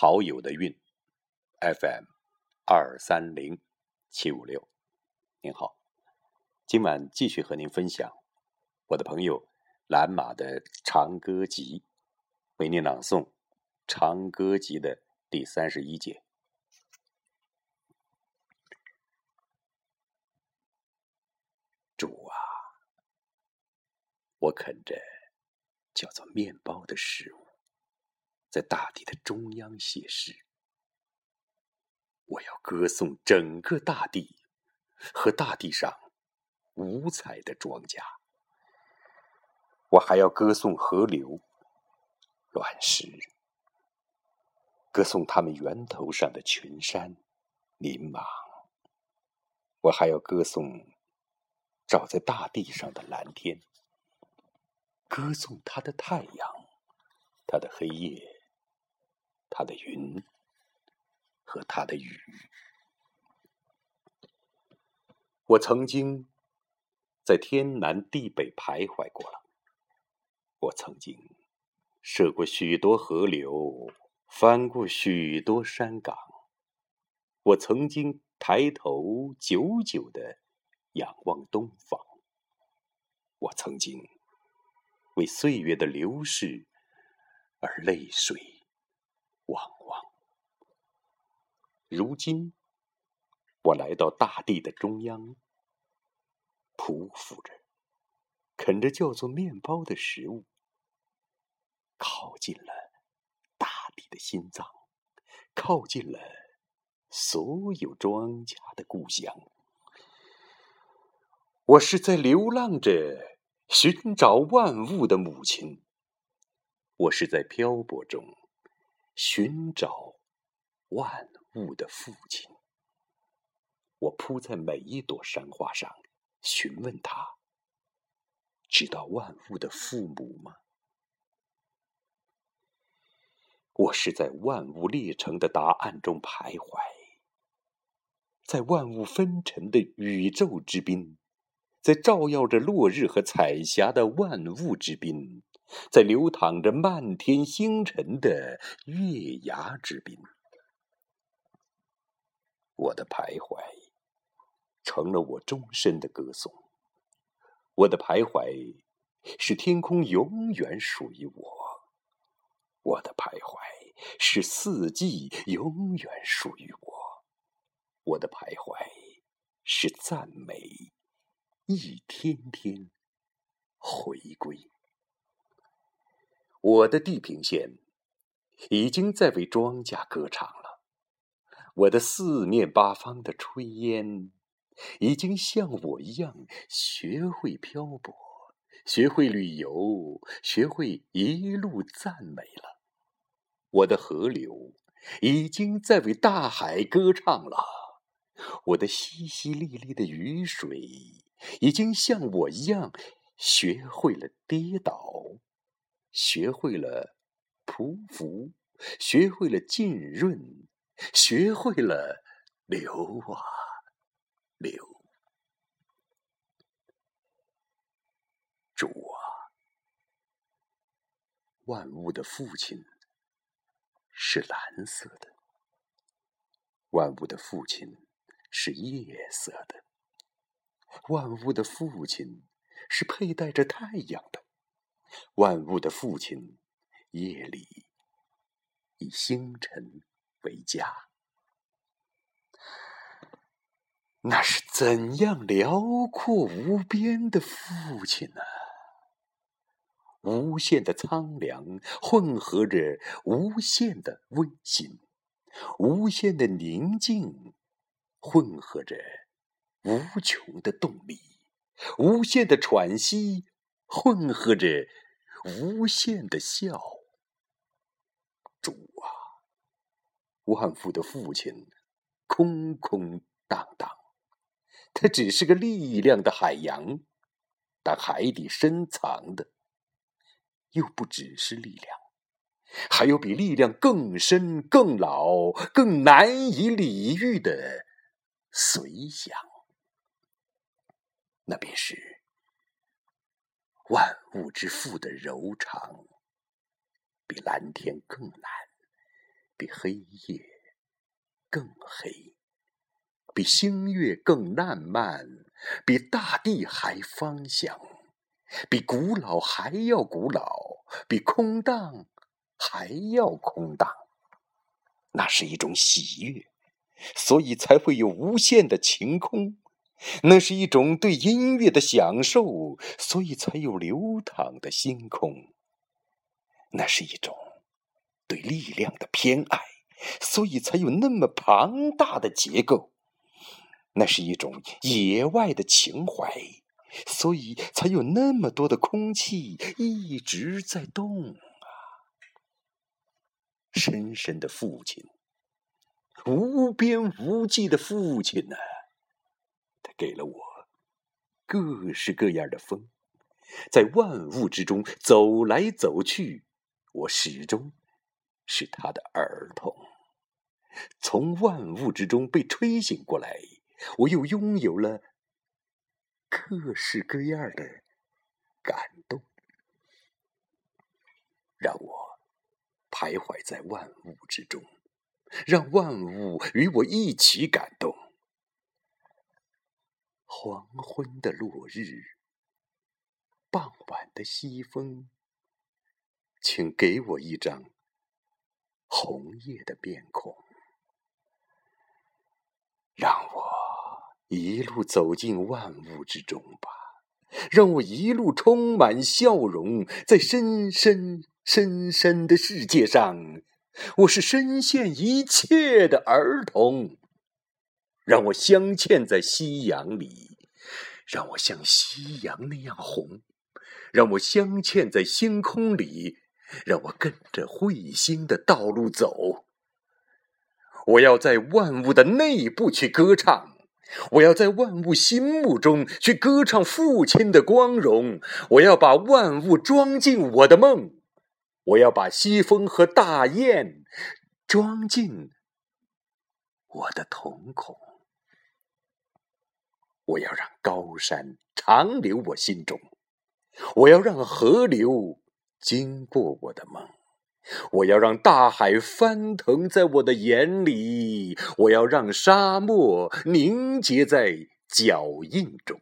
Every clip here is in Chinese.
好友的韵，FM 二三零七五六。您好，今晚继续和您分享我的朋友蓝马的《长歌集》，为您朗诵《长歌集》的第三十一节。主啊，我啃着叫做面包的食物，在大地的中央写诗。我要歌颂整个大地。和大地上五彩的庄稼，我还要歌颂河流、卵石，歌颂它们源头上的群山、林莽。我还要歌颂照在大地上的蓝天，歌颂它的太阳、它的黑夜、他的云和他的雨。我曾经在天南地北徘徊过了，我曾经涉过许多河流，翻过许多山岗，我曾经抬头久久的仰望东方，我曾经为岁月的流逝而泪水汪汪。如今。我来到大地的中央，匍匐着，啃着叫做面包的食物，靠近了大地的心脏，靠近了所有庄稼的故乡。我是在流浪着，寻找万物的母亲。我是在漂泊中寻找万物的父亲。我扑在每一朵山花上，询问他：知道万物的父母吗？我是在万物列成的答案中徘徊，在万物纷陈的宇宙之滨，在照耀着落日和彩霞的万物之滨，在流淌着漫天星辰的月牙之滨，我的徘徊。成了我终身的歌颂。我的徘徊，使天空永远属于我；我的徘徊，使四季永远属于我；我的徘徊，使赞美一天天回归。我的地平线已经在为庄稼歌唱了，我的四面八方的炊烟。已经像我一样学会漂泊，学会旅游，学会一路赞美了。我的河流已经在为大海歌唱了。我的淅淅沥沥的雨水已经像我一样学会了跌倒，学会了匍匐，学会了浸润，学会了流啊。流，主啊！万物的父亲是蓝色的，万物的父亲是夜色的，万物的父亲是佩戴着太阳的，万物的父亲夜里以星辰为家。那是怎样辽阔无边的父亲呢？无限的苍凉混合着无限的温馨，无限的宁静混合着无穷的动力，无限的喘息混合着无限的笑。主啊，万福的父亲，空空荡荡。他只是个力量的海洋，但海底深藏的又不只是力量，还有比力量更深、更老、更难以理喻的随想。那便是万物之父的柔肠，比蓝天更蓝，比黑夜更黑，比星月更烂漫，比大地还芳香，比古老还要古老，比空荡还要空荡。那是一种喜悦，所以才会有无限的晴空；那是一种对音乐的享受，所以才有流淌的星空。那是一种对力量的偏爱，所以才有那么庞大的结构；那是一种野外的情怀，所以才有那么多的空气一直在动啊！深深的父亲，无边无际的父亲呢？给了我各式各样的风，在万物之中走来走去。我始终是他的儿童，从万物之中被吹醒过来，我又拥有了各式各样的感动，让我徘徊在万物之中，让万物与我一起感动。黄昏的落日，傍晚的西风。请给我一张红叶的面孔，让我一路走进万物之中吧，让我一路充满笑容，在深深深深的世界上，我是深陷一切的儿童。让我镶嵌在夕阳里，让我像夕阳那样红，让我镶嵌在星空里。让我跟着彗星的道路走。我要在万物的内部去歌唱，我要在万物心目中去歌唱父亲的光荣。我要把万物装进我的梦，我要把西风和大雁装进我的瞳孔。我要让高山长留我心中，我要让河流。经过我的梦，我要让大海翻腾在我的眼里，我要让沙漠凝结在脚印中，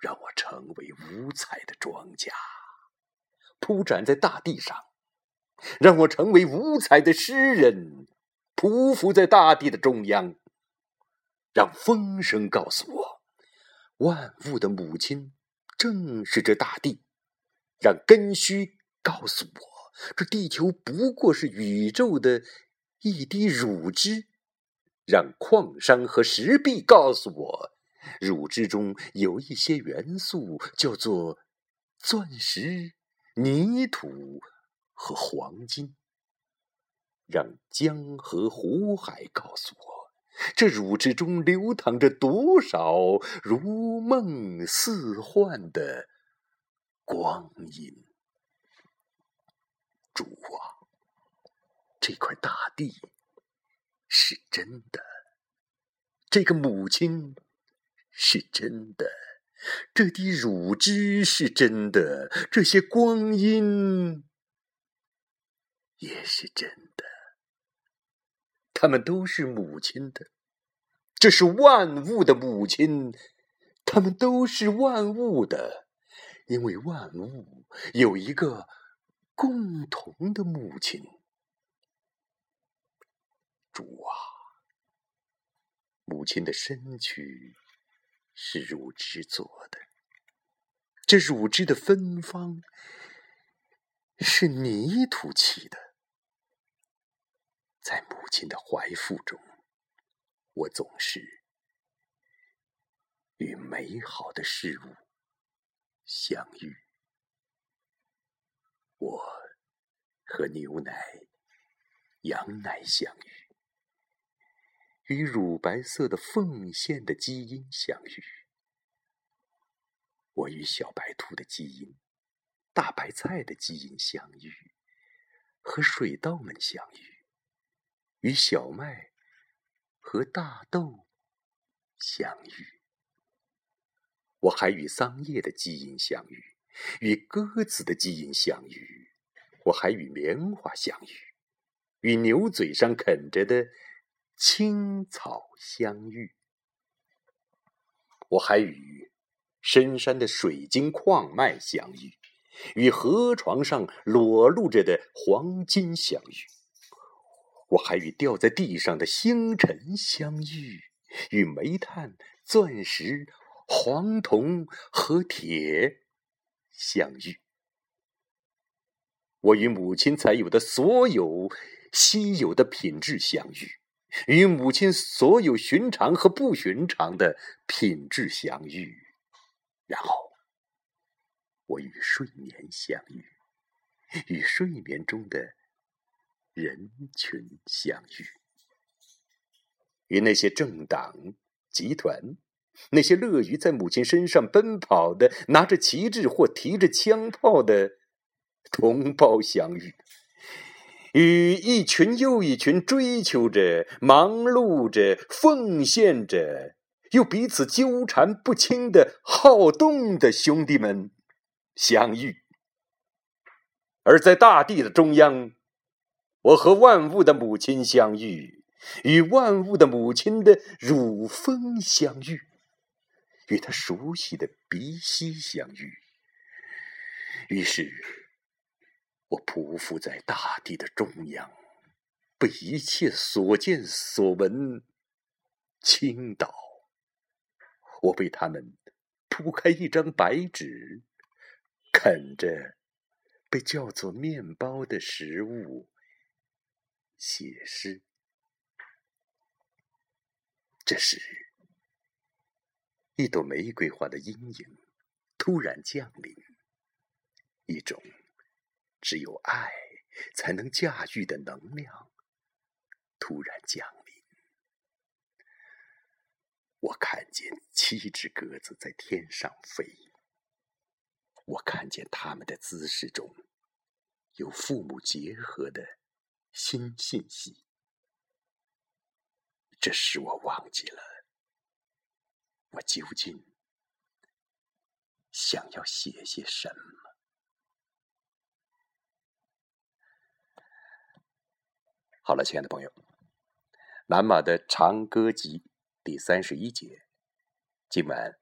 让我成为五彩的庄稼，铺展在大地上；让我成为五彩的诗人，匍匐在大地的中央；让风声告诉我，万物的母亲正是这大地。让根须告诉我，这地球不过是宇宙的一滴乳汁；让矿山和石壁告诉我，乳汁中有一些元素叫做钻石、泥土和黄金；让江河湖海告诉我，这乳汁中流淌着多少如梦似幻的。光阴，主啊，这块大地是真的，这个母亲是真的，这滴乳汁是真的，这些光阴也是真的，他们都是母亲的，这是万物的母亲，他们都是万物的。因为万物有一个共同的母亲，主啊，母亲的身躯是乳汁做的，这乳汁的芬芳是泥土起的，在母亲的怀腹中，我总是与美好的事物。相遇，我和牛奶、羊奶相遇，与乳白色的奉献的基因相遇，我与小白兔的基因、大白菜的基因相遇，和水稻们相遇，与小麦和大豆相遇。我还与桑叶的基因相遇，与鸽子的基因相遇，我还与棉花相遇，与牛嘴上啃着的青草相遇。我还与深山的水晶矿脉相遇，与河床上裸露着的黄金相遇。我还与掉在地上的星辰相遇，与煤炭、钻石、黄铜和铁相遇。我与母亲才有的所有稀有的品质相遇，与母亲所有寻常和不寻常的品质相遇，然后我与睡眠相遇，与睡眠中的人群相遇，与那些政党集团，那些乐于在母亲身上奔跑的、拿着旗帜或提着枪炮的。同胞相遇，与一群又一群追求着、忙碌着、奉献着，又彼此纠缠不清的好动的兄弟们相遇；而在大地的中央，我和万物的母亲相遇，与万物的母亲的乳峰相遇，与她熟悉的鼻息相遇。于是。我匍匐在大地的中央，被一切所见所闻倾倒。我被他们铺开一张白纸，啃着被叫做面包的食物，写诗。这时，一朵玫瑰花的阴影突然降临，一种。只有爱才能驾驭的能量突然降临。我看见七只鸽子在天上飞，我看见它们的姿势中有父母结合的新信息。这使我忘记了我究竟想要写些什么。好了，亲爱的朋友，《南马的长歌集》第三十一节，今晚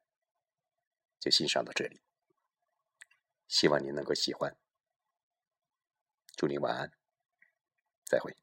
就欣赏到这里。希望您能够喜欢。祝您晚安，再会。